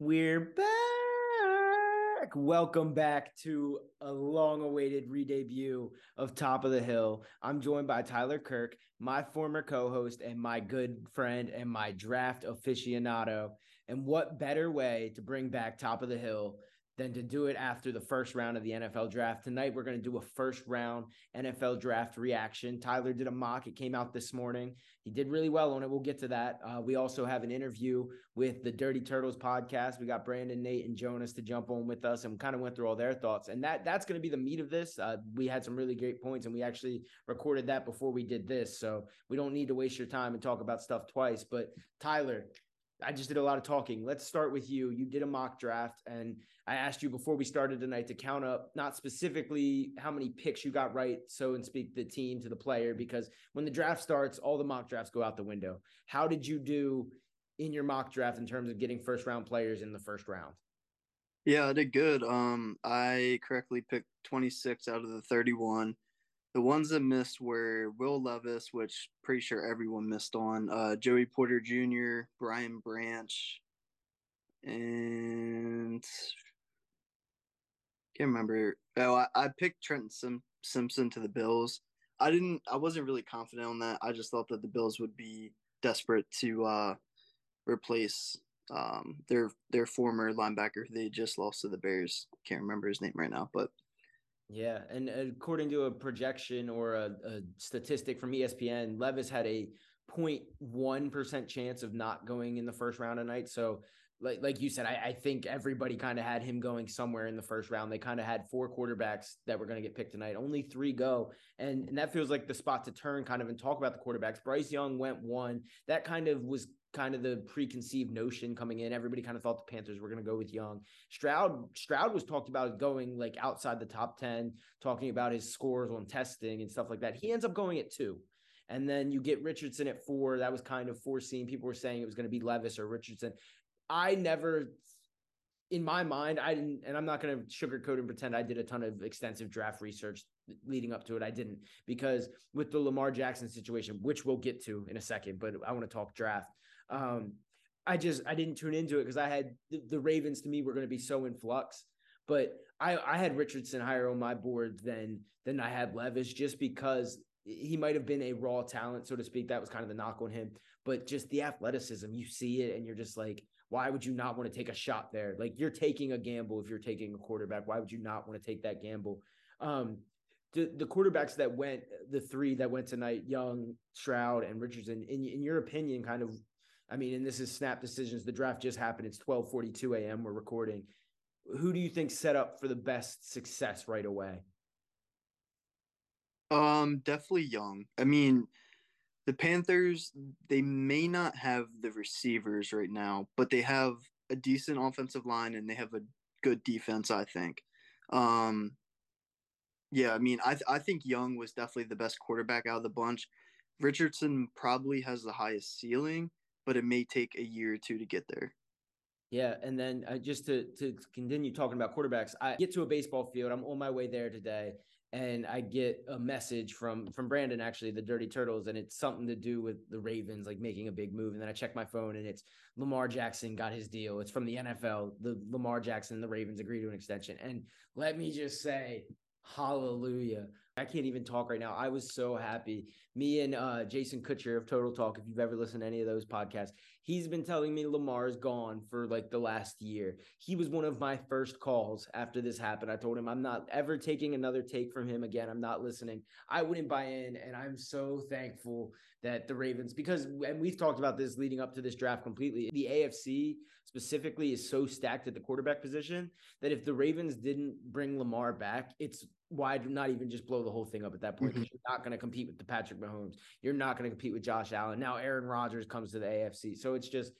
We're back. Welcome back to a long awaited re debut of Topp of the Hill. I'm joined by Tyler Kirk, my former co host and my good friend and my draft aficionado. And what better way to bring back Topp of the Hill than to do it after the first round of the NFL draft. Tonight, we're going to do a first round NFL draft reaction. Tyler did a mock, it came out this morning. He did really well on it. We'll get to that. Uh, we also have an interview with the Dirty Turtles podcast. We got Brandon, Nate, and Jonas to jump on with us and kind of went through all their thoughts. And that that's going to be the meat of this. Uh, we had some really great points, and we actually recorded that before we did this. So we don't need to waste your time and talk about stuff twice. But Tyler, I just did a lot of talking. Let's start with you. You did a mock draft, and I asked you before we started tonight to count up not specifically how many picks you got right, so and speak the team to the player, because when the draft starts, all the mock drafts go out the window. How did you do in your mock draft in terms of getting first round players in the first round? Yeah, I did good. Um, I correctly picked 26 out of the 31. The ones that missed were Will Levis, which pretty sure everyone missed on, uh, Joey Porter Jr., Brian Branch, and can't remember. Oh, I, I picked Trenton Sim- Simpson to the Bills. I didn't. I wasn't really confident on that. I just thought that the Bills would be desperate to uh, replace um, their their former linebacker. They just lost to the Bears. Can't remember his name right now, but yeah, and according to a projection or a, a statistic from ESPN, Levis had a 0.1 percent chance of not going in the first round tonight. So like like you said, I, I think everybody kind of had him going somewhere in the first round. They kind of had four quarterbacks that were going to get picked tonight. Only three go, and and that feels like the spot to turn kind of and talk about the quarterbacks. Bryce Young went one. That kind of was kind of the preconceived notion coming in. Everybody kind of thought the Panthers were going to go with Young. Stroud Stroud was talked about going like outside the top ten, talking about his scores on testing and stuff like that. He ends up going at two. And then you get Richardson at four. That was kind of foreseen. People were saying it was going to be Levis or Richardson. I never in my mind, I didn't, and I'm not going to sugarcoat and pretend I did a ton of extensive draft research leading up to it. I didn't because with the Lamar Jackson situation, which we'll get to in a second, but I want to talk draft. Um, I just I didn't tune into it because I had the, the, Ravens to me were going to be so in flux, but I I had Richardson higher on my board than than I had Levis just because he might have been a raw talent, so to speak. That was kind of the knock on him, but just the athleticism, you see it, and you're just like why would you not want to take a shot there? Like you're taking a gamble if you're taking a quarterback. Why would you not want to take that gamble? Um, the, the quarterbacks that went, the three that went tonight, Young, Stroud, and Richardson, in, in your opinion, kind of, I mean, and this is snap decisions. The draft just happened. It's 1242 a.m. We're recording. Who do you think set up for the best success right away? Um, definitely Young. I mean, the Panthers, they may not have the receivers right now, but they have a decent offensive line and they have a good defense, I think. Um, yeah, I mean, I th- I think Young was definitely the best quarterback out of the bunch. Richardson probably has the highest ceiling, but it may take a year or two to get there. Yeah, and then uh, just to to continue talking about quarterbacks, I get to a baseball field. I'm on my way there today, and I get a message from from Brandon actually the Dirty Turtles and it's something to do with the Ravens like making a big move and then I check my phone and it's Lamar Jackson got his deal it's from the NFL the Lamar Jackson and the Ravens agree to an extension and let me just say hallelujah I can't even talk right now I was so happy me and uh, Jason Kutcher of Total Talk if you've ever listened to any of those podcasts He's been telling me Lamar's gone for like the last year. He was one of my first calls after this happened. I told him I'm not ever taking another take from him again. I'm not listening. I wouldn't buy in. And I'm so thankful that the Ravens, because, and we've talked about this leading up to this draft completely, the AFC specifically is so stacked at the quarterback position that if the Ravens didn't bring Lamar back, it's why not even just blow the whole thing up at that point? Mm-hmm. You're not going to compete with the Patrick Mahomes. You're not going to compete with Josh Allen. Now Aaron Rodgers comes to the AFC. So it's just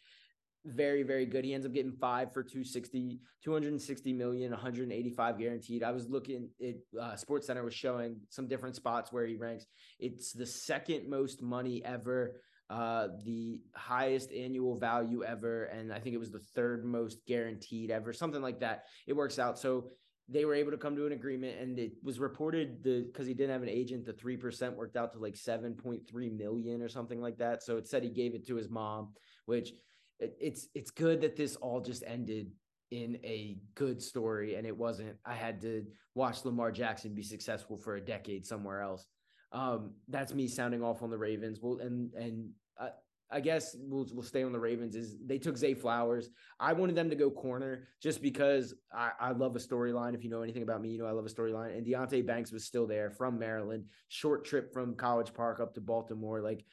very, very good. He ends up getting five for 260, 260 million, 185 guaranteed. I was looking at uh, Sports Center was showing some different spots where he ranks. It's the second most money ever, uh, the highest annual value ever, and I think it was the third most guaranteed ever, something like that. It works out. So they were able to come to an agreement and it was reported the because he didn't have an agent the 3% worked out to like 7.3 million or something like that so it said he gave it to his mom which it, it's it's good that this all just ended in a good story and it wasn't I had to watch Lamar Jackson be successful for a decade somewhere else. Um, that's me sounding off on the Ravens. Well, and and uh, I guess we'll we'll stay on the Ravens. Is they took Zay Flowers. I wanted them to go corner just because I, I love a storyline. If you know anything about me, you know I love a storyline. And Deonte Banks was still there from Maryland, short trip from College Park up to Baltimore. Like,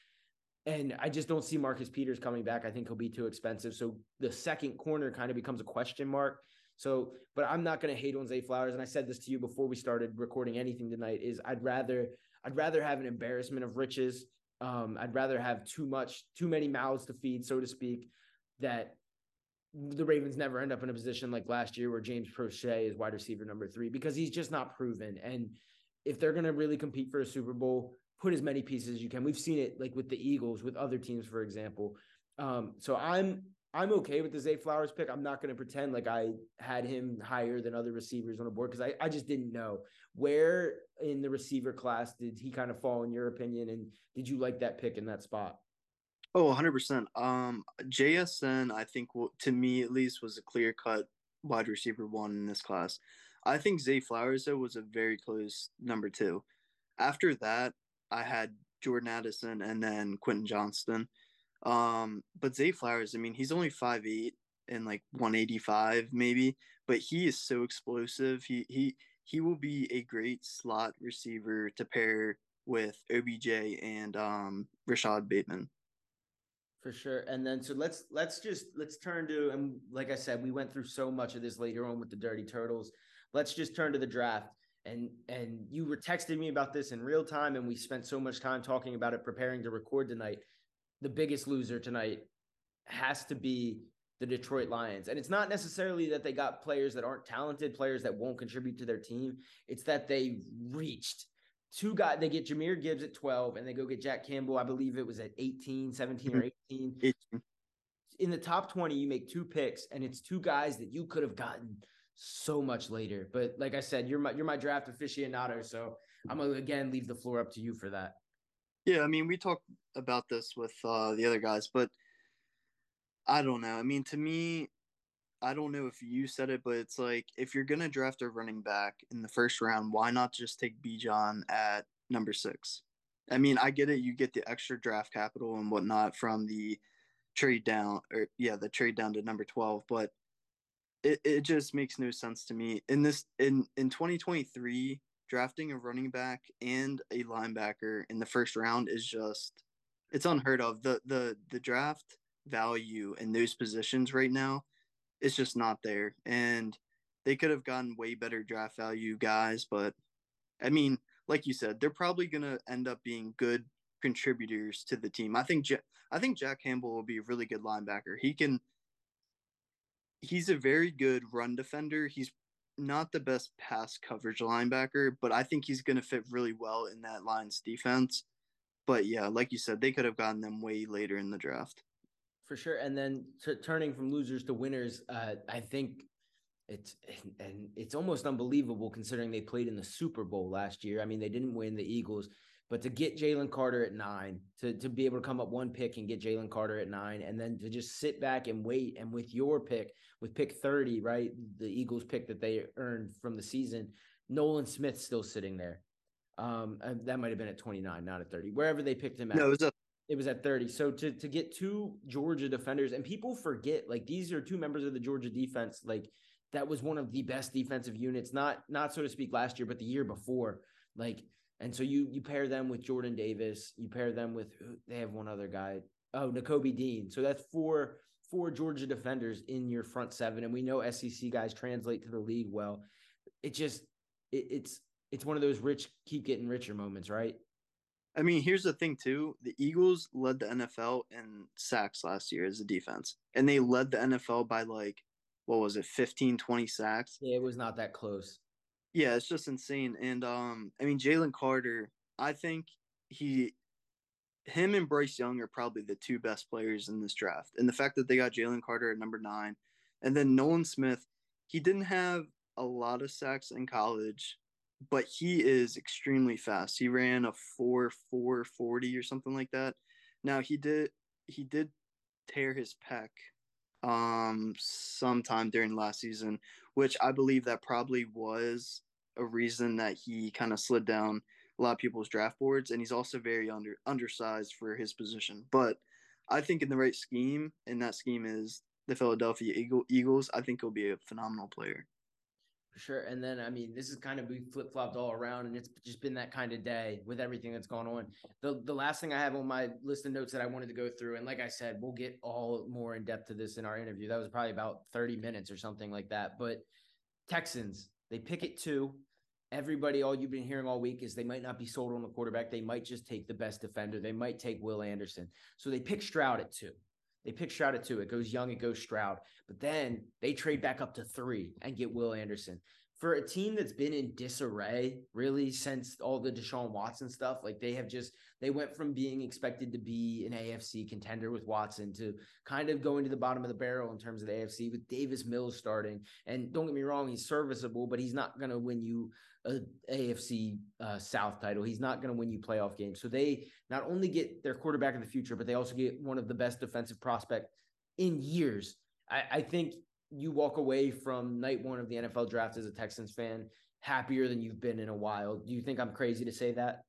and I just don't see Marcus Peters coming back. I think he'll be too expensive. So the second corner kind of becomes a question mark. So, but I'm not going to hate on Zay Flowers. And I said this to you before we started recording anything tonight. Is I'd rather I'd rather have an embarrassment of riches um, I'd rather have too much, too many mouths to feed, so to speak, that the Ravens never end up in a position like last year where James Proche is wide receiver number three because he's just not proven. And if they're going to really compete for a Super Bowl, put as many pieces as you can. We've seen it like with the Eagles, with other teams, for example. Um, so I'm I'm okay with the Zay Flowers pick. I'm not going to pretend like I had him higher than other receivers on the board because I, I just didn't know. Where in the receiver class did he kind of fall, in your opinion? And did you like that pick in that spot? Oh, 100%. Um, JSN, I think, to me at least, was a clear cut wide receiver one in this class. I think Zay Flowers, though, was a very close number two. After that, I had Jordan Addison and then Quentin Johnston. Um, but Zay Flowers, I mean, he's only five eight and like 185 maybe, but he is so explosive. He he he will be a great slot receiver to pair with OBJ and um Rashod Bateman. For sure. And then so let's let's just let's turn to and like I said, we went through so much of this later on with the Dirty Turtles. Let's just turn to the draft. And and you were texting me about this in real time, and we spent so much time talking about it, preparing to record tonight the biggest loser tonight has to be the Detroit Lions. And it's not necessarily that they got players that aren't talented, players that won't contribute to their team. It's that they reached two guys. They get Jahmyr Gibbs at 12 and they go get Jack Campbell. I believe it was at 18, 17 or mm-hmm. 18. 18. In the top 20, you make two picks and it's two guys that you could have gotten so much later. But like I said, you're my you're my draft aficionado. So I'm gonna again leave the floor up to you for that. Yeah, I mean, we talked about this with uh, the other guys, but I don't know. I mean, to me, I don't know if you said it, but it's like if you're gonna draft a running back in the first round, why not just take Bijan at number six? I mean, I get it. You get the extra draft capital and whatnot from the trade down, or yeah, the trade down to number twelve, but it, it just makes no sense to me. In this in in 2023, drafting a running back and a linebacker in the first round is just it's unheard of. The the the draft value in those positions right now is just not there. And they could have gotten way better draft value guys, but I mean, like you said, they're probably gonna end up being good contributors to the team. I think J- I think Jack Campbell will be a really good linebacker. He can he's a very good run defender. He's not the best pass coverage linebacker, but I think he's going to fit really well in that Lions defense. But yeah, like you said, they could have gotten them way later in the draft. For sure. And then turning from losers to winners, uh, I think it's and it's almost unbelievable considering they played in the Super Bowl last year. I mean, they didn't win the Eagles, but to get Jalen Carter at nine, to to be able to come up one pick and get Jalen Carter at nine, and then to just sit back and wait, and with your pick, with pick thirty, right, the Eagles pick that they earned from the season, Nolan Smith still sitting there. Um, that might have been at twenty nine, not at thirty, wherever they picked him at. No, it was at it was at 30. So to to get two Georgia defenders, and people forget like these are two members of the Georgia defense. Like that was one of the best defensive units, not not so to speak last year, but the year before. Like and so you you pair them with Jordan Davis, you pair them with they have one other guy. Oh, Nakobe Dean. So that's four four Georgia defenders in your front seven, and we know SEC guys translate to the league well. It just it, it's it's one of those rich keep getting richer moments, right? I mean, here's the thing too: the Eagles led the NFL in sacks last year as a defense, and they led the NFL by like what was it, 15, 20 sacks? Yeah, it was not that close. Yeah, it's just insane. And um, I mean, Jalen Carter, I think he, him and Bryce Young are probably the two best players in this draft. And the fact that they got Jalen Carter at number nine, and then Nolan Smith, he didn't have a lot of sacks in college, but he is extremely fast. He ran a four four forty or something like that. Now he did he did tear his pec um sometime during last season, which I believe that probably was a reason that he kind of slid down a lot of people's draft boards, and he's also very under undersized for his position. But I think in the right scheme, and that scheme is the Philadelphia Eagle, Eagles, I think he'll be a phenomenal player. Sure. And then, I mean, this is kind of we flip flopped all around, and it's just been that kind of day with everything that's gone on. The the last thing I have on my list of notes that I wanted to go through, and like I said, we'll get all more in depth to this in our interview. That was probably about 30 minutes or something like that. But Texans, they pick it two. Everybody, all you've been hearing all week is they might not be sold on the quarterback. They might just take the best defender. They might take Will Anderson. So they pick Stroud at two. They pick Stroud at two. It goes Young, it goes Stroud. But then they trade back up to three and get Will Anderson. For a team that's been in disarray really since all the Deshaun Watson stuff, like they have just they went from being expected to be an AFC contender with Watson to kind of going to the bottom of the barrel in terms of the AFC with Davis Mills starting. And don't get me wrong, he's serviceable, but he's not going to win you a AFC uh, South title. He's not going to win you playoff games. So they not only get their quarterback of the future, but they also get one of the best defensive prospect in years. I, I think you walk away from night one of the NFL draft as a Texans fan happier than you've been in a while. Do you think I'm crazy to say that?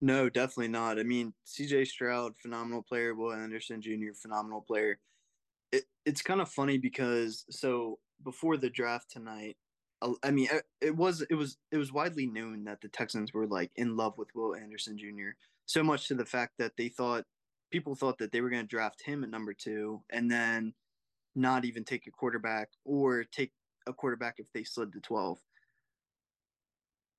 No, definitely not. I mean, CJ Stroud, phenomenal player. Will Anderson Jr., phenomenal player. It, it's kind of funny because so before the draft tonight, uh, I mean, it was it was it was widely known that the Texans were like in love with Will Anderson Jr. So much to the fact that they thought people thought that they were going to draft him at number two, and then not even take a quarterback or take a quarterback if they slid to twelve.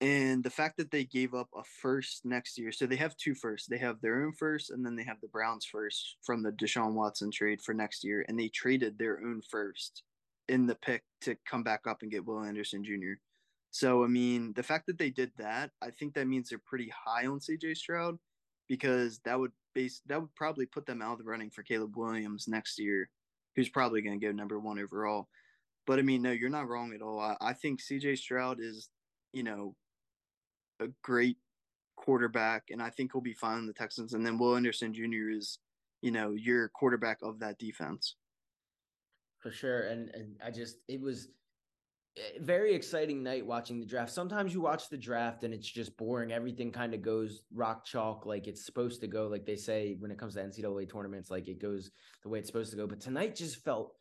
And the fact that they gave up a first next year, so they have two firsts. They have their own first, and then they have the Browns first from the Deshaun Watson trade for next year, and they traded their own first in the pick to come back up and get Will Anderson Jr. So I mean, the fact that they did that, I think that means they're pretty high on CJ Stroud because that would base that would probably put them out of the running for Caleb Williams next year, who's probably going to go number one overall. But I mean, no, you're not wrong at all. I, I think CJ Stroud is, you know, a great quarterback, and I think he'll be fine in the Texans. And then Will Anderson Jr. is, you know, your quarterback of that defense for sure. And and I just it was Eh, very exciting night watching the draft. Sometimes you watch the draft and it's just boring. Everything kind of goes rock chalk like it's supposed to go. Like they say when it comes to NCAA tournaments, like it goes the way it's supposed to go. But tonight just felt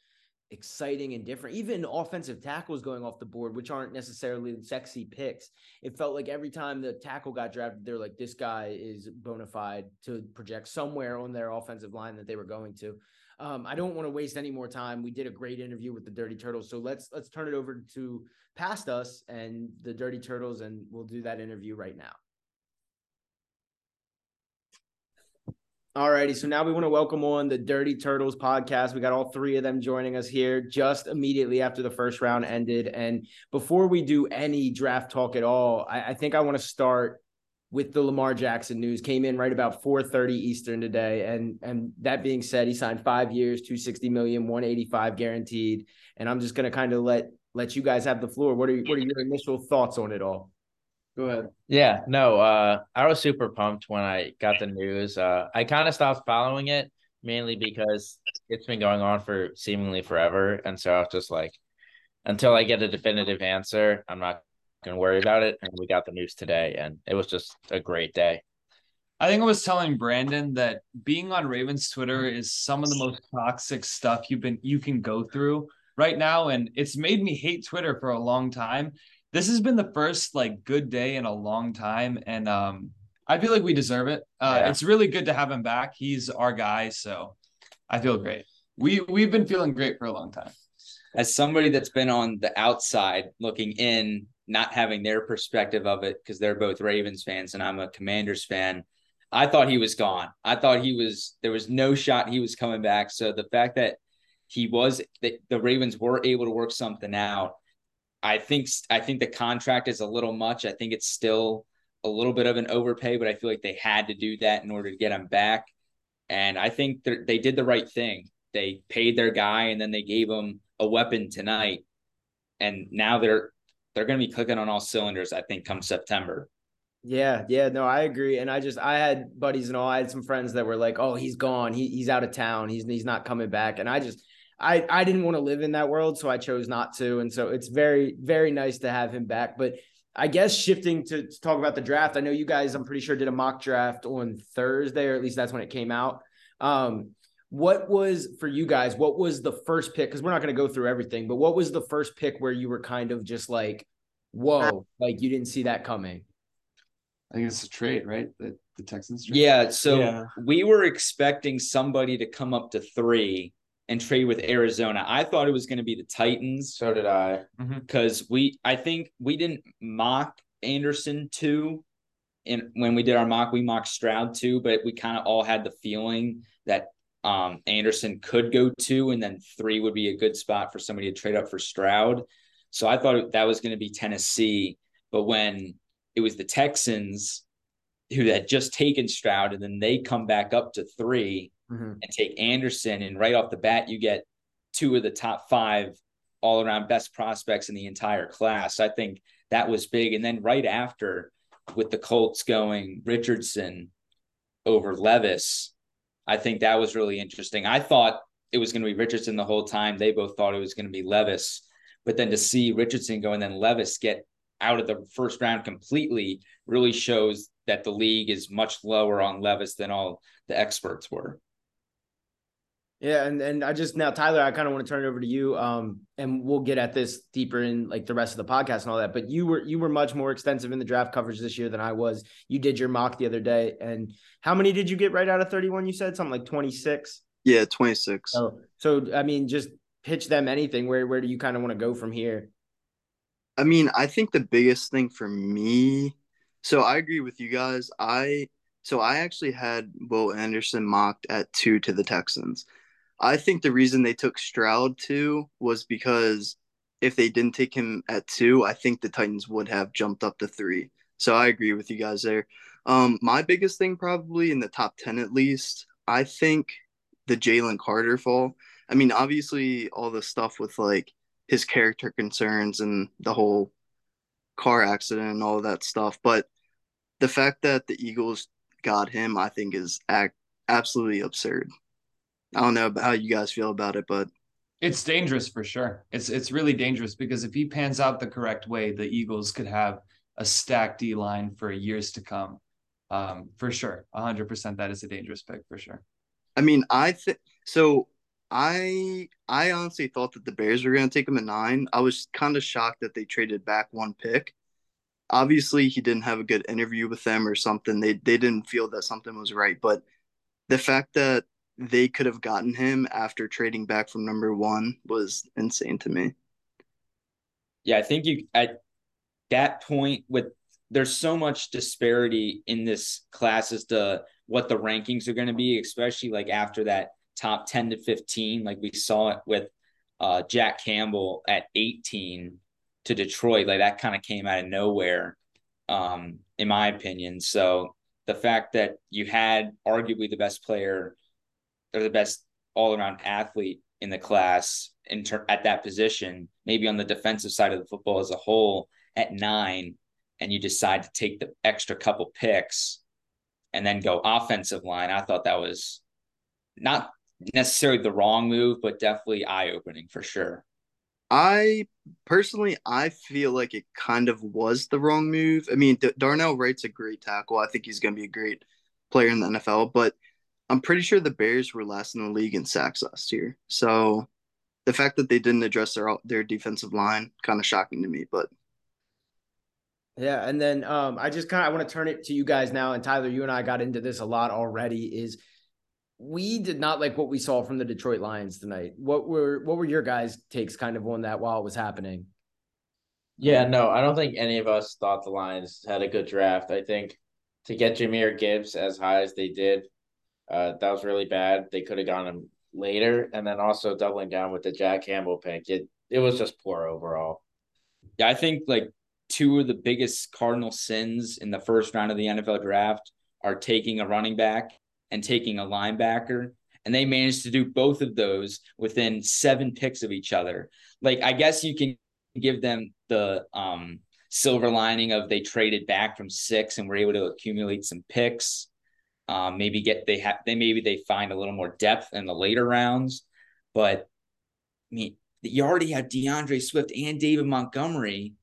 exciting and different. Even offensive tackles going off the board, which aren't necessarily sexy picks. It felt like every time the tackle got drafted, they're like, this guy is bona fide to project somewhere on their offensive line that they were going to. Um, I don't want to waste any more time. We did a great interview with the Dirty Turtles, so let's let's turn it over to past us and the Dirty Turtles, and we'll do that interview right now. All righty, so now we want to welcome on the Dirty Turtles podcast. We got all three of them joining us here just immediately after the first round ended. And before we do any draft talk at all, I, I think I want to start with the Lamar Jackson news came in right about 4:30 Eastern today. And and that being said he signed 5 years 260 million 185 guaranteed. And I'm just going to kind of let let you guys have the floor. What are what are your initial thoughts on it all? Go ahead. Yeah, no, uh I was super pumped when I got the news. Uh I kind of stopped following it mainly because it's been going on for seemingly forever. And so I was just like until I get a definitive answer, I'm not going to worry about it. And we got the news today, and it was just a great day. I think I was telling Brandon that being on Ravens Twitter is some of the most toxic stuff you've been you can go through right now, and it's made me hate Twitter for a long time. This has been the first like good day in a long time, and um, I feel like we deserve it. Uh, yeah. It's really good to have him back. He's our guy, so I feel great. We we've been feeling great for a long time. As somebody that's been on the outside looking in not having their perspective of it because they're both Ravens fans and I'm a Commanders fan. I thought he was gone. I thought he was there was no shot he was coming back. So the fact that he was that the Ravens were able to work something out, I think I think the contract is a little much. I think it's still a little bit of an overpay, but I feel like they had to do that in order to get him back. And I think they did the right thing. They paid their guy and then they gave him a weapon tonight. And now they're they're going to be clicking on all cylinders. I think come September. Yeah, yeah, no, I agree. And I just I had buddies and all. I had some friends that were like, "Oh, he's gone. He, he's out of town. He's he's not coming back." And I just I I didn't want to live in that world, so I chose not to. And so it's very very nice to have him back. But I guess shifting to, to talk about the draft, I know you guys, I'm pretty sure, did a mock draft on Thursday, or at least that's when it came out. Um, what was for you guys? What was the first pick? Because we're not going to go through everything, but what was the first pick where you were kind of just like, whoa, like you didn't see that coming? I think it's a trade, right? The the Texans. Trade? Yeah. So yeah. we were expecting somebody to come up to three and trade with Arizona. I thought it was going to be the Titans. So did I. Because mm-hmm. we, I think we didn't mock Anderson too. And when we did our mock, we mocked Stroud too, but we kind of all had the feeling that um, Anderson could go two, and then three would be a good spot for somebody to trade up for Stroud. So I thought that was going to be Tennessee. But when it was the Texans who had just taken Stroud, and then they come back up to 3 mm-hmm. and take Anderson, and right off the bat, you get two of the top five all around best prospects in the entire class. I think that was big. And then right after, with the Colts going Richardson over Levis, I think that was really interesting. I thought it was going to be Richardson the whole time. They both thought it was going to be Levis. But then to see Richardson go and then Levis get out of the first round completely really shows that the league is much lower on Levis than all the experts were. Yeah, and and I just now Tyler, I kind of want to turn it over to you. Um, and we'll get at this deeper in like the rest of the podcast and all that. But you were you were much more extensive in the draft coverage this year than I was. You did your mock the other day, and how many did you get right out of thirty one? You said something like twenty six. Yeah, twenty six. So so I mean, just pitch them anything. Where where do you kind of want to go from here? I mean, I think the biggest thing for me. So I agree with you guys. I so I actually had Will Anderson mocked at two to the Texans. I think the reason they took Stroud two was because if they didn't take him at two, I think the Titans would have jumped up to three. So I agree with you guys there. Um, my biggest thing, probably in the top 10 at least, I think the Jalen Carter fall. I mean, obviously, all the stuff with like his character concerns and the whole car accident and all that stuff. But the fact that the Eagles got him, I think, is act- absolutely absurd. I don't know how you guys feel about it, but it's dangerous for sure. It's it's really dangerous because if he pans out the correct way, the Eagles could have a stacked D line for years to come. Um, for sure, hundred percent. That is a dangerous pick for sure. I mean, I think so. I I honestly thought that the Bears were going to take him at nine. I was kind of shocked that they traded back one pick. Obviously, he didn't have a good interview with them or something. They they didn't feel that something was right. But the fact that they could have gotten him after trading back from number one was insane to me. Yeah, I think you at that point with there's so much disparity in this class as to what the rankings are going to be, especially like after that top 10 to 15. Like we saw it with uh, Jack Campbell at 18 to Detroit. Like that kind of came out of nowhere, um, in my opinion. So the fact that you had arguably the best player they're the best all around athlete in the class in ter- at that position, maybe on the defensive side of the football as a whole at nine, and you decide to take the extra couple picks and then go offensive line. I thought that was not necessarily the wrong move, but definitely eye opening for sure. I personally, I feel like it kind of was the wrong move. I mean, D- Darnell Wright's a great tackle. I think he's going to be a great player in the NFL, but I'm pretty sure the Bears were last in the league in sacks last year. So the fact that they didn't address their their defensive line kind of shocking to me, but yeah, and then um, I just kind of I want to turn it to you guys now. And Tyler, you and I got into this a lot already. Is we did not like what we saw from the Detroit Lions tonight. What were what were your guys' takes kind of on that while it was happening? Yeah, no, I don't think any of us thought the Lions had a good draft. I think to get Jahmyr Gibbs as high as they did uh, that was really bad. They could have gone him later, and then also doubling down with the Jack Campbell pick. It it was just poor overall. Yeah, I think like two of the biggest cardinal sins in the first round of the NFL draft are taking a running back and taking a linebacker. And they managed to do both of those within seven picks of each other. Like, I guess you can give them the um, silver lining of they traded back from six and were able to accumulate some picks. Um, maybe get they have they maybe they find a little more depth in the later rounds, but I mean, you already have D'Andre Swift and David Montgomery.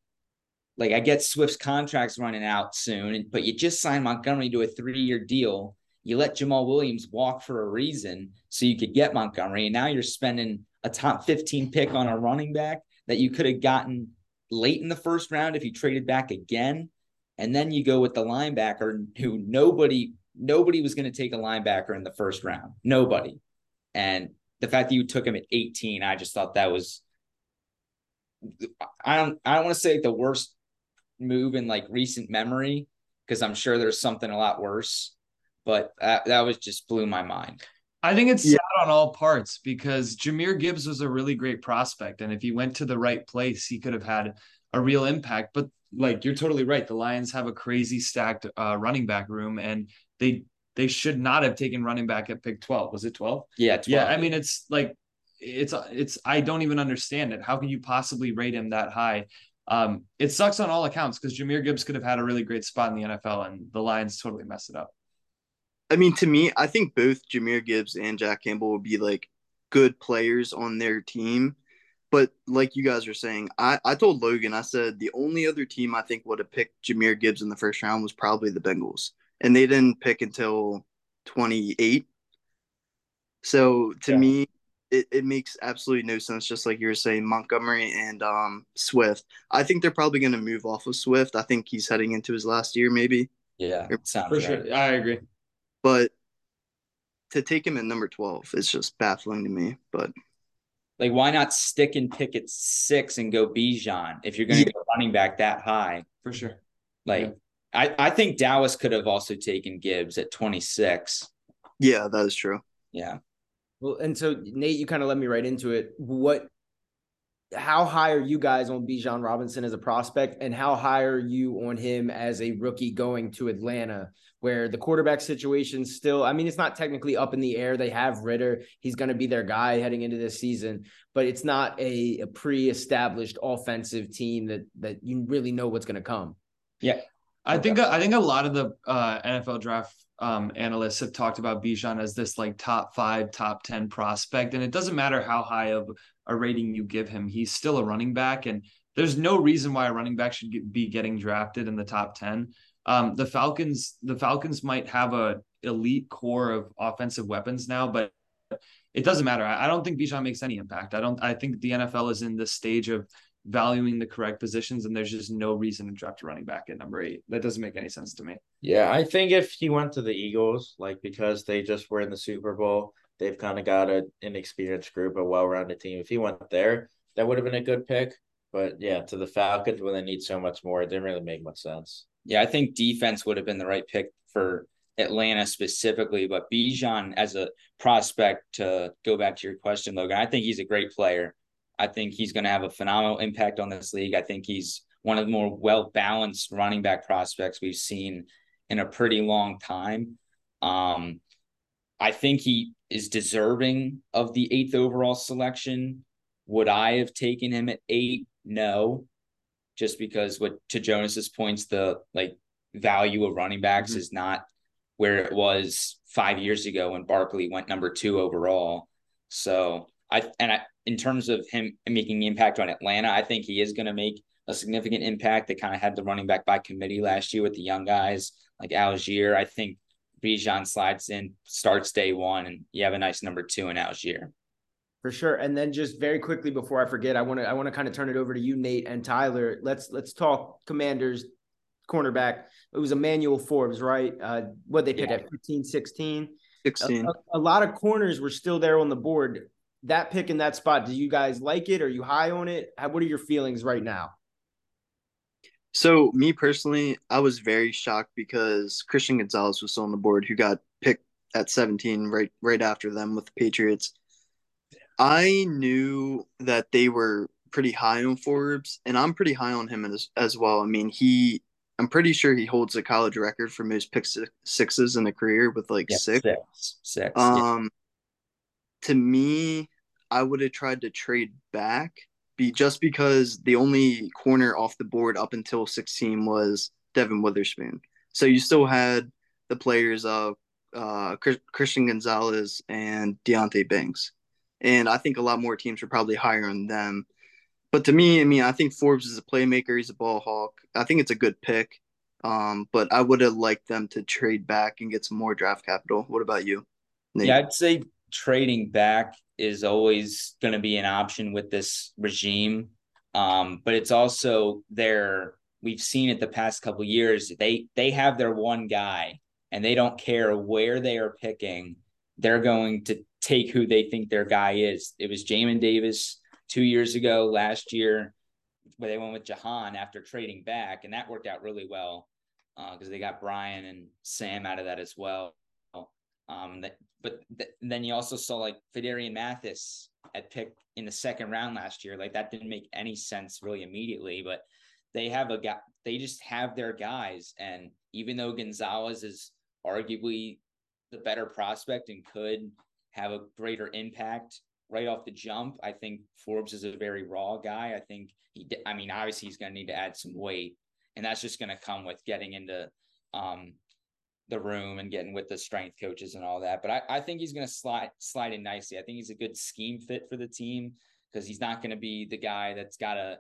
Like, I get Swift's contract's running out soon, but you just signed Montgomery to a three year deal. You let Jamaal Williams walk for a reason so you could get Montgomery. And now you're spending a top 15 pick on a running back that you could have gotten late in the first round if you traded back again. And then you go with the linebacker who nobody nobody was going to take a linebacker in the first round. Nobody. And the fact that you took him at 18, I just thought that was I don't I don't want to say the worst move in like recent memory because I'm sure there's something a lot worse, but that, that was just blew my mind. I think it's yeah. sad on all parts because Jahmyr Gibbs was a really great prospect. And if he went to the right place, he could have had a real impact. But like you're totally right. The Lions have a crazy stacked uh, running back room and they they should not have taken running back at pick 12. Was it 12? Yeah, 12. Yeah. I mean, it's like it's it's I don't even understand it. How can you possibly rate him that high? Um, it sucks on all accounts because Jahmyr Gibbs could have had a really great spot in the NFL and the Lions totally messed it up. I mean, to me, I think both Jahmyr Gibbs and Jack Campbell would be like good players on their team. But like you guys are saying, I, I told Logan, I said the only other team I think would have picked Jahmyr Gibbs in the first round was probably the Bengals. And they didn't pick until 28. So to yeah. me, it, it makes absolutely no sense, just like you were saying, Montgomery and um, Swift. I think they're probably going to move off of Swift. I think he's heading into his last year, maybe. Yeah, for right. sure. I agree. But to take him at number 12 is just baffling to me. But like, why not stick and pick at six and go Bijan if you're going to yeah. go running back that high? For sure. Like, yeah. I, I think Dallas could have also taken Gibbs at 26. Yeah, that is true. Yeah. Well, and so Nate, you kind of let me right into it. What how high are you guys on Bijan Robinson as a prospect, and how high are you on him as a rookie going to Atlanta, where the quarterback situation still? I mean, it's not technically up in the air. They have Ridder; he's going to be their guy heading into this season, but it's not a, a pre-established offensive team that that you really know what's going to come. Yeah, I think I think a lot of the uh, NFL draft um, analysts have talked about Bijan as this like top five, top 10 prospect. And it doesn't matter how high of a rating you give him, he's still a running back. And there's no reason why a running back should get, be getting drafted in the top 10. Um, the Falcons, the Falcons might have a elite core of offensive weapons now, but it doesn't matter. I, I don't think Bijan makes any impact. I don't, I think the NFL is in this stage of valuing the correct positions, and there's just no reason to draft a running back at number eight. That doesn't make any sense to me. Yeah, I think if he went to the Eagles, like because they just were in the Super Bowl, they've kind of got a, an experienced group, a well-rounded team. If he went there, that would have been a good pick. But yeah, to the Falcons when they need so much more, it didn't really make much sense. Yeah, I think defense would have been the right pick for Atlanta specifically, but Bijan as a prospect to go back to your question, Logan, I think he's a great player. I think he's going to have a phenomenal impact on this league. I think he's one of the more well balanced running back prospects we've seen in a pretty long time. Um, I think he is deserving of the eighth overall selection. Would I have taken him at eight? No, just because what to Jonas's points, the like value of running backs mm-hmm. is not where it was five years ago when Barkley went number two overall. So I and I in terms of him making impact on Atlanta, I think he is going to make a significant impact. They kind of had the running back by committee last year with the young guys like Allgeier. I think Bijan slides in, starts day one, and you have a nice number two in Allgeier. For sure. And then just very quickly before I forget, I want to I want to kind of turn it over to you, Nate and Tyler. Let's let's talk commanders cornerback. It was Emmanuel Forbes, right? Uh what they pick yeah. at 15, 16. 16. A, a, a lot of corners were still there on the board that pick in that spot, do you guys like it? Are you high on it? What are your feelings right now? So, me personally, I was very shocked because Christian Gonzalez was still on the board, who got picked at 17 right right after them with the Patriots. I knew that they were pretty high on Forbes, and I'm pretty high on him as, as well. I mean, he, I'm pretty sure he holds a college record for most pick sixes in a career with like yeah, six. Six. six. Um, yeah. To me, I would have tried to trade back be just because the only corner off the board up until 16 was Devon Witherspoon. So you still had the players of uh, Christian Gonzalez and Deonte Banks. and I think a lot more teams are probably higher on them. But to me, I mean, I think Forbes is a playmaker. He's a ball hawk. I think it's a good pick. Um, but I would have liked them to trade back and get some more draft capital. What about you? Nate? Yeah, I'd say trading back is always going to be an option with this regime. Um, but it's also their we've seen it the past couple years. They they have their one guy and they don't care where they are picking. They're going to take who they think their guy is. It was Jamin Davis two years ago, last year, where they went with Jahan after trading back, and that worked out really well because uh, they got Brian and Sam out of that as well. Um, that, but th- then you also saw like Phidarian Mathis at pick in the second round last year. Like that didn't make any sense really immediately, but they have a guy. They just have their guys, and even though Gonzalez is arguably the better prospect and could have a greater impact right off the jump, I think Forbes is a very raw guy. I think he. I mean, obviously he's going to need to add some weight, and that's just going to come with getting into um, the room and getting with the strength coaches and all that. But I, I think he's going to slide slide in nicely. I think he's a good scheme fit for the team because he's not going to be the guy that's got to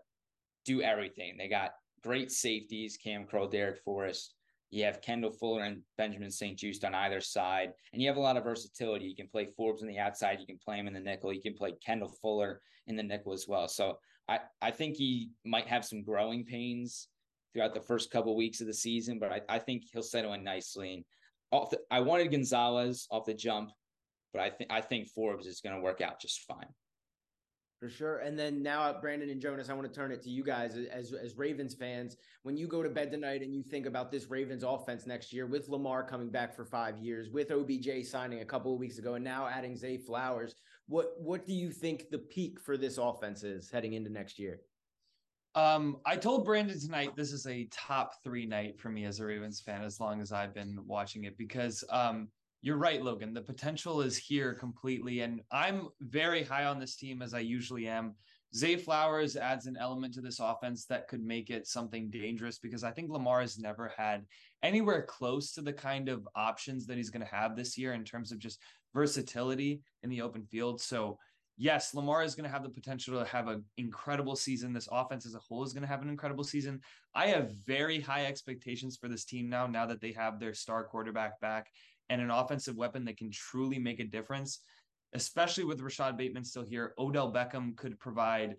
do everything. They got great safeties, Cam Curl, Darrick Forrest. You have Kendall Fuller and Benjamin St-Juste on either side, and you have a lot of versatility. You can play Forbes on the outside, you can play him in the nickel, you can play Kendall Fuller in the nickel as well. So I, I think he might have some growing pains throughout the first couple of weeks of the season, but I, I think he'll settle in nicely. And off the, I wanted Gonzalez off the jump, but I think I think Forbes is going to work out just fine. For sure. And then now, Brandon and Jonas, I want to turn it to you guys as as Ravens fans. When you go to bed tonight and you think about this Ravens offense next year, with Lamar coming back for five years, with OBJ signing a couple of weeks ago, and now adding Zay Flowers, what what do you think the peak for this offense is heading into next year? Um, I told Brandon tonight this is a top three night for me as a Ravens fan, as long as I've been watching it, because um, you're right, Logan. The potential is here completely, and I'm very high on this team as I usually am. Zay Flowers adds an element to this offense that could make it something dangerous because I think Lamar has never had anywhere close to the kind of options that he's going to have this year in terms of just versatility in the open field. So yes, Lamar is going to have the potential to have an incredible season. This offense as a whole is going to have an incredible season. I have very high expectations for this team now, now that they have their star quarterback back and an offensive weapon that can truly make a difference, especially with Rashod Bateman still here. Odell Beckham could provide.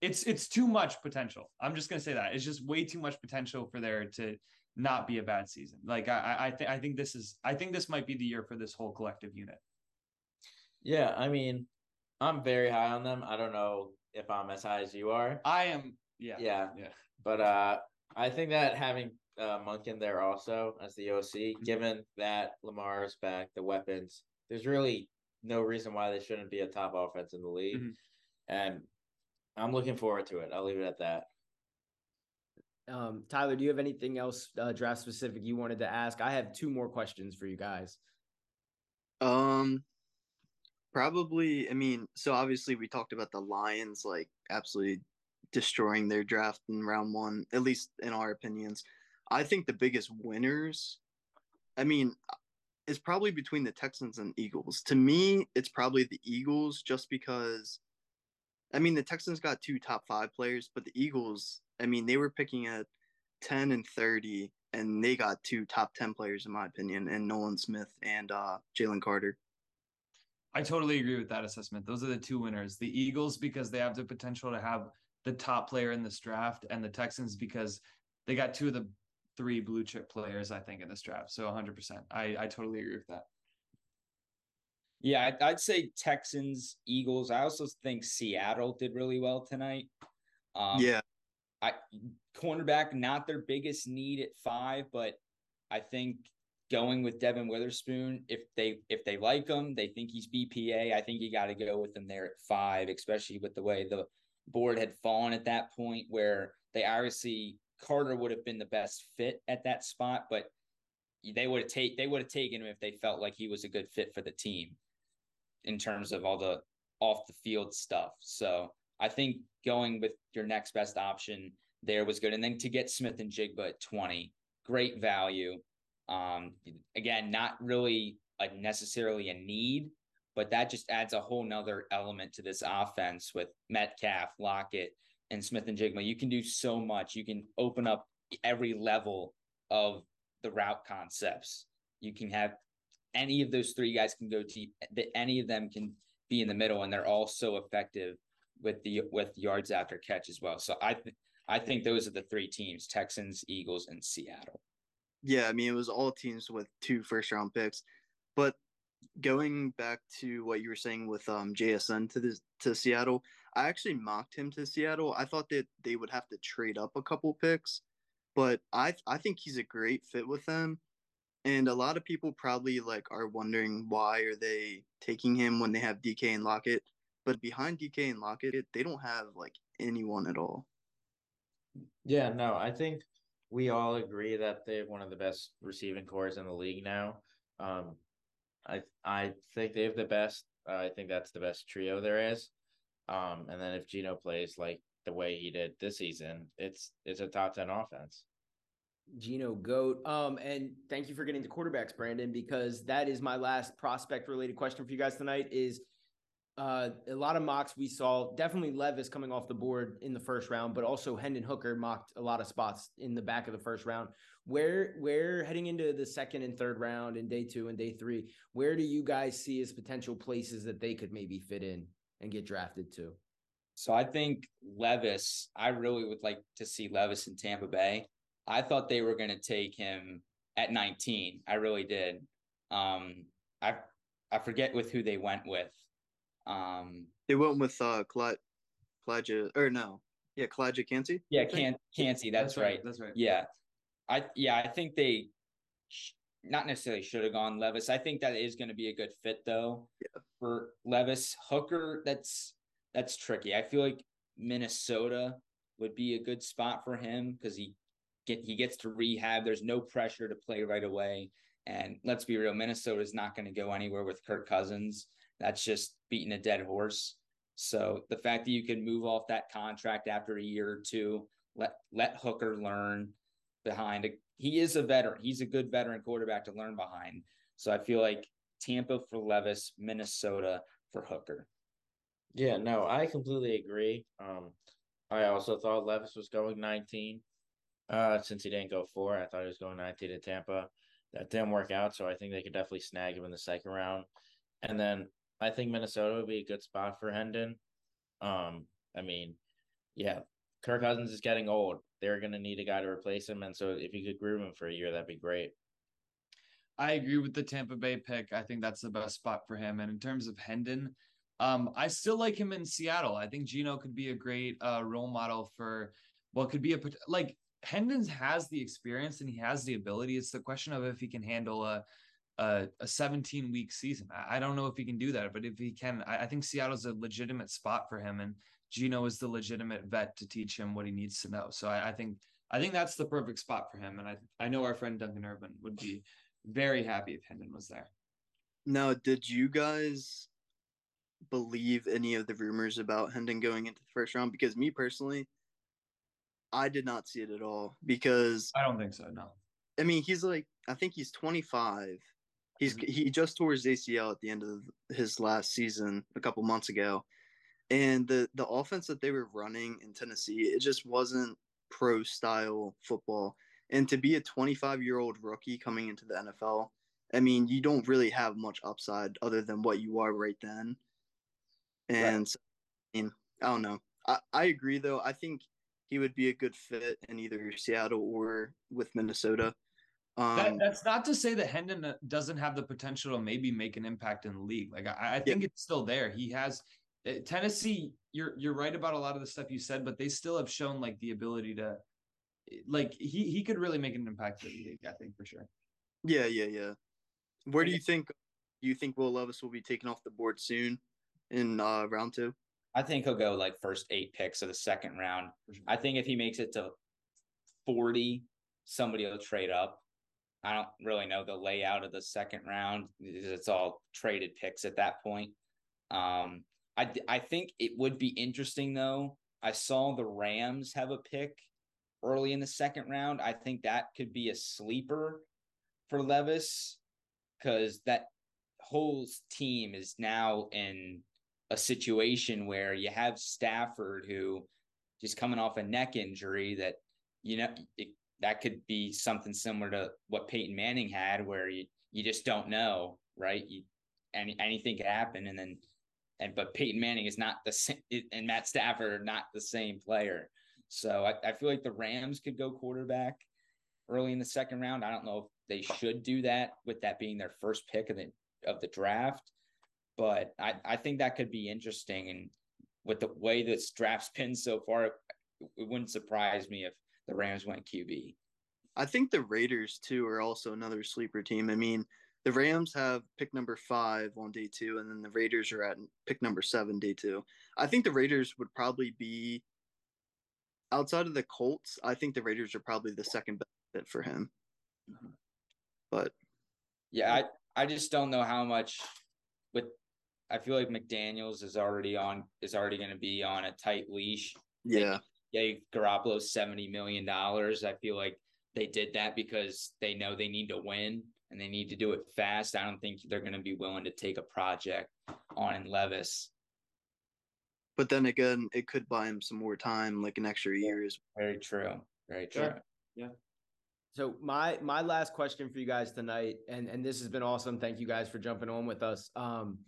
It's it's too much potential. I'm just gonna say that it's just way too much potential for there to not be a bad season. Like I I think I think this is I think this might be the year for this whole collective unit. Yeah, I mean, I'm very high on them. I don't know if I'm as high as you are. I am. Yeah. Yeah. Yeah. But uh, I think that having uh, Monk in there also as the OC, mm-hmm. given that Lamar is back, the weapons, there's really no reason why they shouldn't be a top offense in the league. Mm-hmm. And I'm looking forward to it. I'll leave it at that. Um, Tyler, do you have anything else uh, draft specific you wanted to ask? I have two more questions for you guys. Um, Probably, I mean, so obviously we talked about the Lions like absolutely destroying their draft in round one, at least in our opinions. I think the biggest winners, I mean, is probably between the Texans and Eagles. To me, it's probably the Eagles just because, I mean, the Texans got two top five players, but the Eagles, I mean, they were picking at 10 and 30, and they got two top 10 players, in my opinion, and Nolan Smith and uh, Jalen Carter. I totally agree with that assessment. Those are the two winners. The Eagles because they have the potential to have the top player in this draft, and the Texans because they got two of the three blue chip players, I think, in this draft. So 100%. I, I totally agree with that. Yeah, I'd, I'd say Texans, Eagles. I also think Seattle did really well tonight. Um, yeah. I cornerback, not their biggest need at five, but I think going with Devon Witherspoon. If they if they like him, they think he's BPA. I think you got to go with him there at five, especially with the way the board had fallen at that point, where they obviously Carter would have been the best fit at that spot, but they would have take they would have taken him if they felt like he was a good fit for the team in terms of all the off the field stuff. So I think going with your next best option there was good. And then to get Smith-Njigba at 20, great value. Um, again, not really a necessarily a need, but that just adds a whole nother element to this offense with Metcalf, Lockett, and Smith-Njigba. You can do so much. You can open up every level of the route concepts. You can have any of those three guys can go deep. That Any of them can be in the middle, and they're all so effective with the with yards after catch as well. So I th- I think those are the three teams: Texans, Eagles, and Seattle. Yeah, I mean it was all teams with two first round picks, but going back to what you were saying with um JSN to the to Seattle, I actually mocked him to Seattle. I thought that they would have to trade up a couple picks, but I I think he's a great fit with them. And a lot of people probably like are wondering why are they taking him when they have DK and Lockett, but behind DK and Lockett, they don't have like anyone at all. Yeah, no, I think we all agree that they have one of the best receiving cores in the league now. Um, I I think they have the best. Uh, I think that's the best trio there is. Um, and then if Geno plays like the way he did this season, it's it's a top ten offense. Geno Goat. Um, and thank you for getting to quarterbacks, Brandon, because that is my last prospect related question for you guys tonight. Is uh, a lot of mocks we saw definitely Levis coming off the board in the first round, but also Hendon Hooker mocked a lot of spots in the back of the first round. Where where heading into the second and third round and day two and day three, where do you guys see as potential places that they could maybe fit in and get drafted to? So I think Levis, I really would like to see Levis in Tampa Bay. I thought they were going to take him at 19. I really did. Um, I I forget with who they went with. Um, they went with uh Clyde or no, yeah, Clyde Kancey. Yeah, Can Kancey. That's, that's right. right. That's right. Yeah, I yeah I think they sh- not necessarily should have gone Levis. I think that is going to be a good fit though yeah. for Levis Hooker. That's that's tricky. I feel like Minnesota would be a good spot for him because he get he gets to rehab. There's no pressure to play right away. And let's be real, Minnesota is not going to go anywhere with Kirk Cousins. That's just beating a dead horse. So the fact that you can move off that contract after a year or two, let let Hooker learn behind. A, he is a veteran. He's a good veteran quarterback to learn behind. So I feel like Tampa for Levis, Minnesota for Hooker. Yeah, no, I completely agree. Um, I also thought Levis was going 19. Uh, since he didn't go four, I thought he was going 19 to Tampa. That didn't work out, so I think they could definitely snag him in the second round. And then I think Minnesota would be a good spot for Hendon. Um, I mean, yeah, Kirk Cousins is getting old. They're gonna need a guy to replace him, and so if you could groom him for a year, that'd be great. I agree with the Tampa Bay pick. I think that's the best spot for him. And in terms of Hendon, um, I still like him in Seattle. I think Geno could be a great uh, role model for what could be a like Hendon has the experience and he has the ability. It's the question of if he can handle a a, a 17 week season. I, I, don't know if he can do that, but if he can, I, I think Seattle's a legitimate spot for him, and Geno is the legitimate vet to teach him what he needs to know. So I, I think I think that's the perfect spot for him, and I I know our friend Duncan Urban would be very happy if Hendon was there. Now, did you guys believe any of the rumors about Hendon going into the first round? Because me personally, I did not see it at all because I don't think so. No. I mean, he's like I think he's 25. He's mm-hmm. he just tore his ACL at the end of his last season a couple months ago, and the the offense that they were running in Tennessee it just wasn't pro style football. And to be a 25 year old rookie coming into the NFL, I mean, you don't really have much upside other than what you are right then. And right. I mean, I don't know. I, I agree though. I think he would be a good fit in either Seattle or with Minnesota. Um, that, that's not to say that Hendon uh, doesn't have the potential to maybe make an impact in the league. Like I, I think yeah. it's still there. He has uh, Tennessee. You're you're right about a lot of the stuff you said, but they still have shown like the ability to, like he he could really make an impact in the league. I think for sure. Yeah, yeah, yeah. Where do you think? Do you think Will Levis will be taken off the board soon in uh, round two? I think he'll go like first eight picks of the second round. I think if he makes it to 40, somebody will trade up. I don't really know the layout of the second round. It's all traded picks at that point. Um, I, I think it would be interesting though. I saw the Rams have a pick early in the second round. I think that could be a sleeper for Levis because that whole team is now in a situation where you have Stafford who just coming off a neck injury that you know it, that could be something similar to what Peyton Manning had, where you you just don't know, right? You any anything could happen, and then and but Peyton Manning is not the same, and Matt Stafford are not the same player. So I, I feel like the Rams could go quarterback early in the second round. I don't know if they should do that with that being their first pick of the of the draft, but I, I think that could be interesting. And with the way this draft's been so far, it wouldn't surprise me if the Rams went QB. I think the Raiders too are also another sleeper team. I mean, the Rams have pick number five on day two, and then the Raiders are at pick number seven day two. I think the Raiders would probably be outside of the Colts. I think the Raiders are probably the second best fit for him. But yeah, I I just don't know how much with. I feel like McDaniels is already on is already going to be on a tight leash. Yeah, gave Garoppolo seventy million dollars. I feel like they did that because they know they need to win and they need to do it fast. I don't think they're going to be willing to take a project on Levis. But then again, it could buy him some more time, like an extra years. Very true. Very true. Yeah. yeah. So my my last question for you guys tonight, and and this has been awesome. Thank you guys for jumping on with us. Um,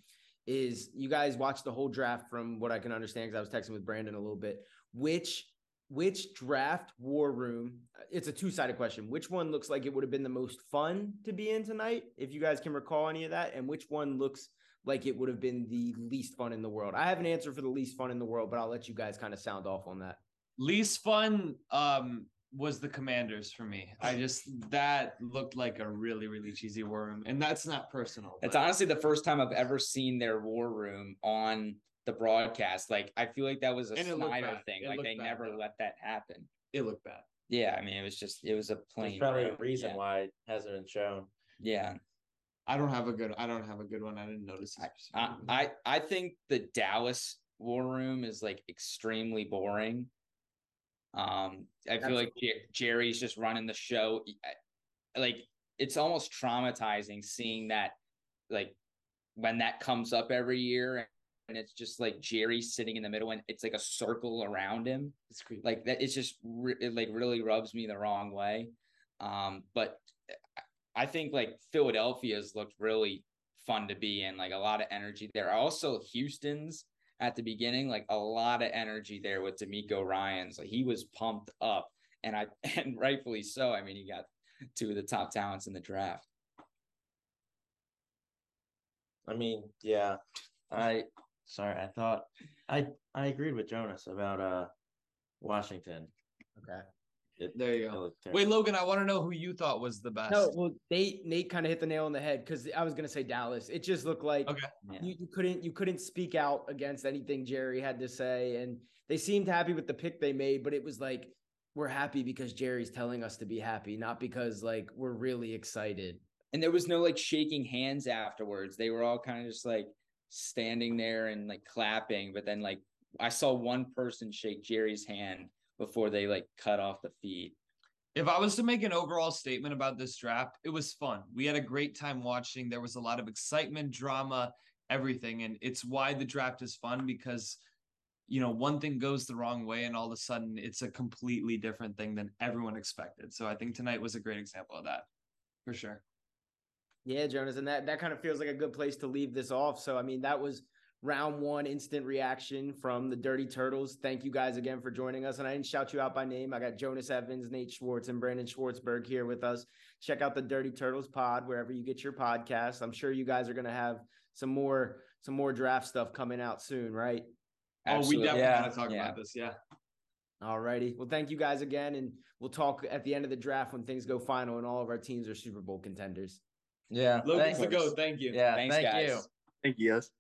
is you guys watched the whole draft from what I can understand because I was texting with Brandon a little bit. Which which draft war room? It's a two sided question. Which one looks like it would have been the most fun to be in tonight, if you guys can recall any of that, and which one looks like it would have been the least fun in the world? I have an answer for the least fun in the world, but I'll let you guys kind of sound off on that. Least fun um was the commanders for me. I just that looked like a really, really cheesy war room. And that's not personal. It's honestly the first time I've ever seen their war room on the broadcast. Like I feel like that was a Dan Snyder thing. It like they bad, never though. let that happen. It looked bad. Yeah, I mean it was just it was a plain. There's probably room. a reason yeah. why it hasn't been shown. Yeah. I don't have a good. I don't have a good one. I didn't notice. I, I I think the Dallas War Room is like extremely boring. Um, I feel like Jerry's just running the show. Like it's almost traumatizing seeing that, like when that comes up every year, and it's just like Jerry sitting in the middle, and it's like a circle around him. It's creepy. Like that. It's just it like really rubs me the wrong way. Um, but I think like Philadelphia's looked really fun to be in, like a lot of energy there. Also, Houston's at the beginning, like a lot of energy there with DeMeco Ryans. Like he was pumped up, and I and rightfully so. I mean, he got two of the top talents in the draft. I mean, yeah, I sorry, I thought I I agreed with Jonas about uh Washington. Okay. It, there you go. Wait, Logan, I want to know who you thought was the best. No, well, Nate Nate kind of hit the nail on the head because I was gonna say Dallas. It just looked like okay. you, you couldn't you couldn't speak out against anything Jerry had to say, and they seemed happy with the pick they made, but it was like we're happy because Jerry's telling us to be happy, not because like we're really excited. And there was no like shaking hands afterwards. They were all kind of just like standing there and like clapping, but then like I saw one person shake Jerry's hand before they like cut off the feed. If I was to make an overall statement about this draft, it was fun. We had a great time watching. There was a lot of excitement, drama, everything. And it's why the draft is fun because, you know, one thing goes the wrong way and all of a sudden it's a completely different thing than everyone expected. So I think tonight was a great example of that for sure. Yeah, Jonas. And that, that kind of feels like a good place to leave this off. So, I mean, that was round one instant reaction from the Dirty Turtles. Thank you guys again for joining us. And I didn't shout you out by name. I got Jonas Evans, Nate Schwartz, and Brandon Schwartzberg here with us. Check out the Dirty Turtles pod wherever you get your podcast. I'm sure you guys are going to have some more some more draft stuff coming out soon, right? Absolutely. Oh, we definitely yeah. got to talk yeah. about this. Yeah. All righty. Well, thank you guys again. And we'll talk at the end of the draft when things go final and all of our teams are Super Bowl contenders. Yeah. Logan's the go. Thank you. Yeah. Thanks, thank guys. you. Thank you, guys.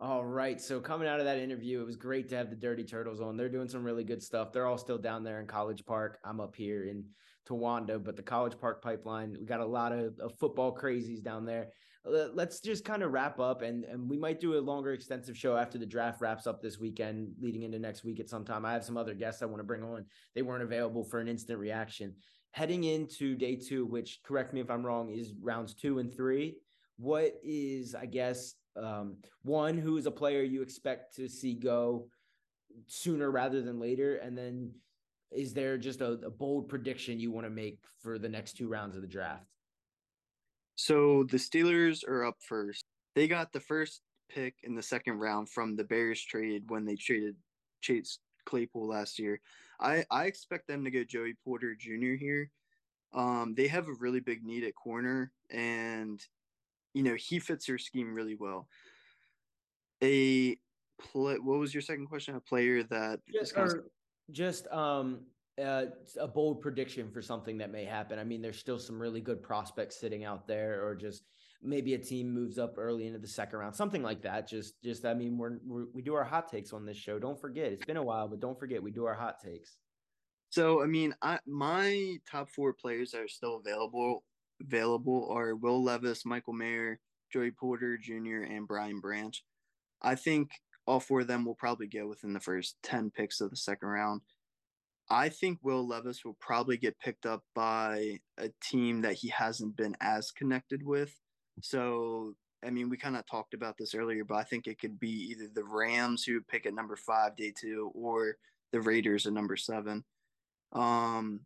All right. So coming out of that interview, it was great to have the Dirty Turtles on. They're doing some really good stuff. They're all still down there in College Park. I'm up here in Towanda, but the College Park pipeline, we got a lot of, of football crazies down there. Let's just kind of wrap up and, and we might do a longer extensive show after the draft wraps up this weekend, leading into next week at some time. I have some other guests I want to bring on. They weren't available for an instant reaction. Heading into day two, which correct me if I'm wrong, is rounds two and three. What is, I guess, um, one who is a player you expect to see go sooner rather than later, and then is there just a, a bold prediction you want to make for the next two rounds of the draft? So the Steelers are up first. They got the first pick in the second round from the Bears trade when they traded Chase Claypool last year. I, I expect them to go Joey Porter Jr. here. Um, they have a really big need at corner, and you know he fits their scheme really well. A play. What was your second question? A player that just, or just um uh, a bold prediction for something that may happen. I mean, there's still some really good prospects sitting out there, or just maybe a team moves up early into the second round, something like that. Just, just I mean, we're, we're we do our hot takes on this show. Don't forget, it's been a while, but don't forget we do our hot takes. So, I mean, I my top four players that are still available available are Will Levis, Michael Mayer, Joey Porter Jr., and Brian Branch. I think all four of them will probably get within the first 10 picks of the second round. I think Will Levis will probably get picked up by a team that he hasn't been as connected with. So, I mean, we kind of talked about this earlier, but I think it could be either the Rams who pick at number five, day two, or the Raiders at number seven. Um,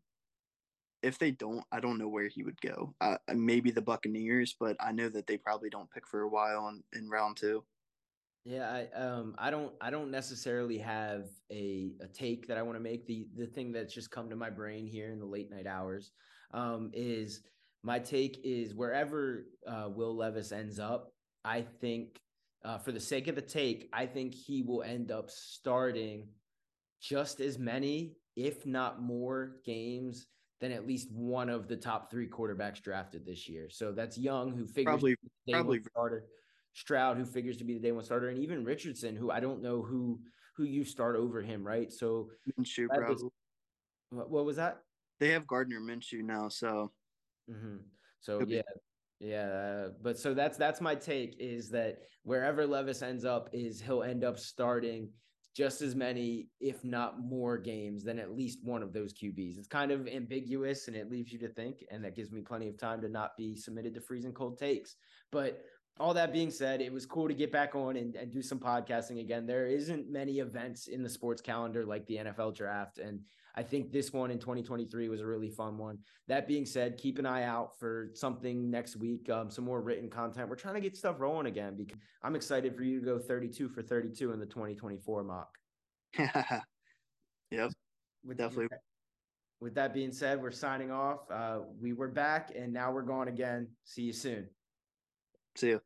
if they don't, I don't know where he would go. Uh, maybe the Buccaneers, but I know that they probably don't pick for a while in, in round two. Yeah, I um I don't I don't necessarily have a a take that I want to make. The the thing that's just come to my brain here in the late night hours um is my take is wherever uh, Will Levis ends up, I think uh, for the sake of the take, I think he will end up starting just as many, if not more, games than at least one of the top three quarterbacks drafted this year. So that's Young, who figures probably probably starter, Stroud, who figures to be the day one starter, and even Richardson, who I don't know who who you start over him, right? So Minshew, probably. what was that? They have Gardner Minshew now, so. Mm-hmm. So yeah, yeah, but so that's that's my take is that wherever Levis ends up is he'll end up starting just as many, if not more, games than at least one of those QBs. It's kind of ambiguous and it leaves you to think, and that gives me plenty of time to not be submitted to freezing cold takes. But all that being said, it was cool to get back on and, and do some podcasting again. There isn't many events in the sports calendar like the NFL draft. And I think this one in 2023 was a really fun one. That being said, keep an eye out for something next week, um, some more written content. We're trying to get stuff rolling again because I'm excited for you to go 32 for 32 in the 2024 mock. yep, with, definitely. With that being said, we're signing off. Uh, we were back and now we're gone again. See you soon. See you.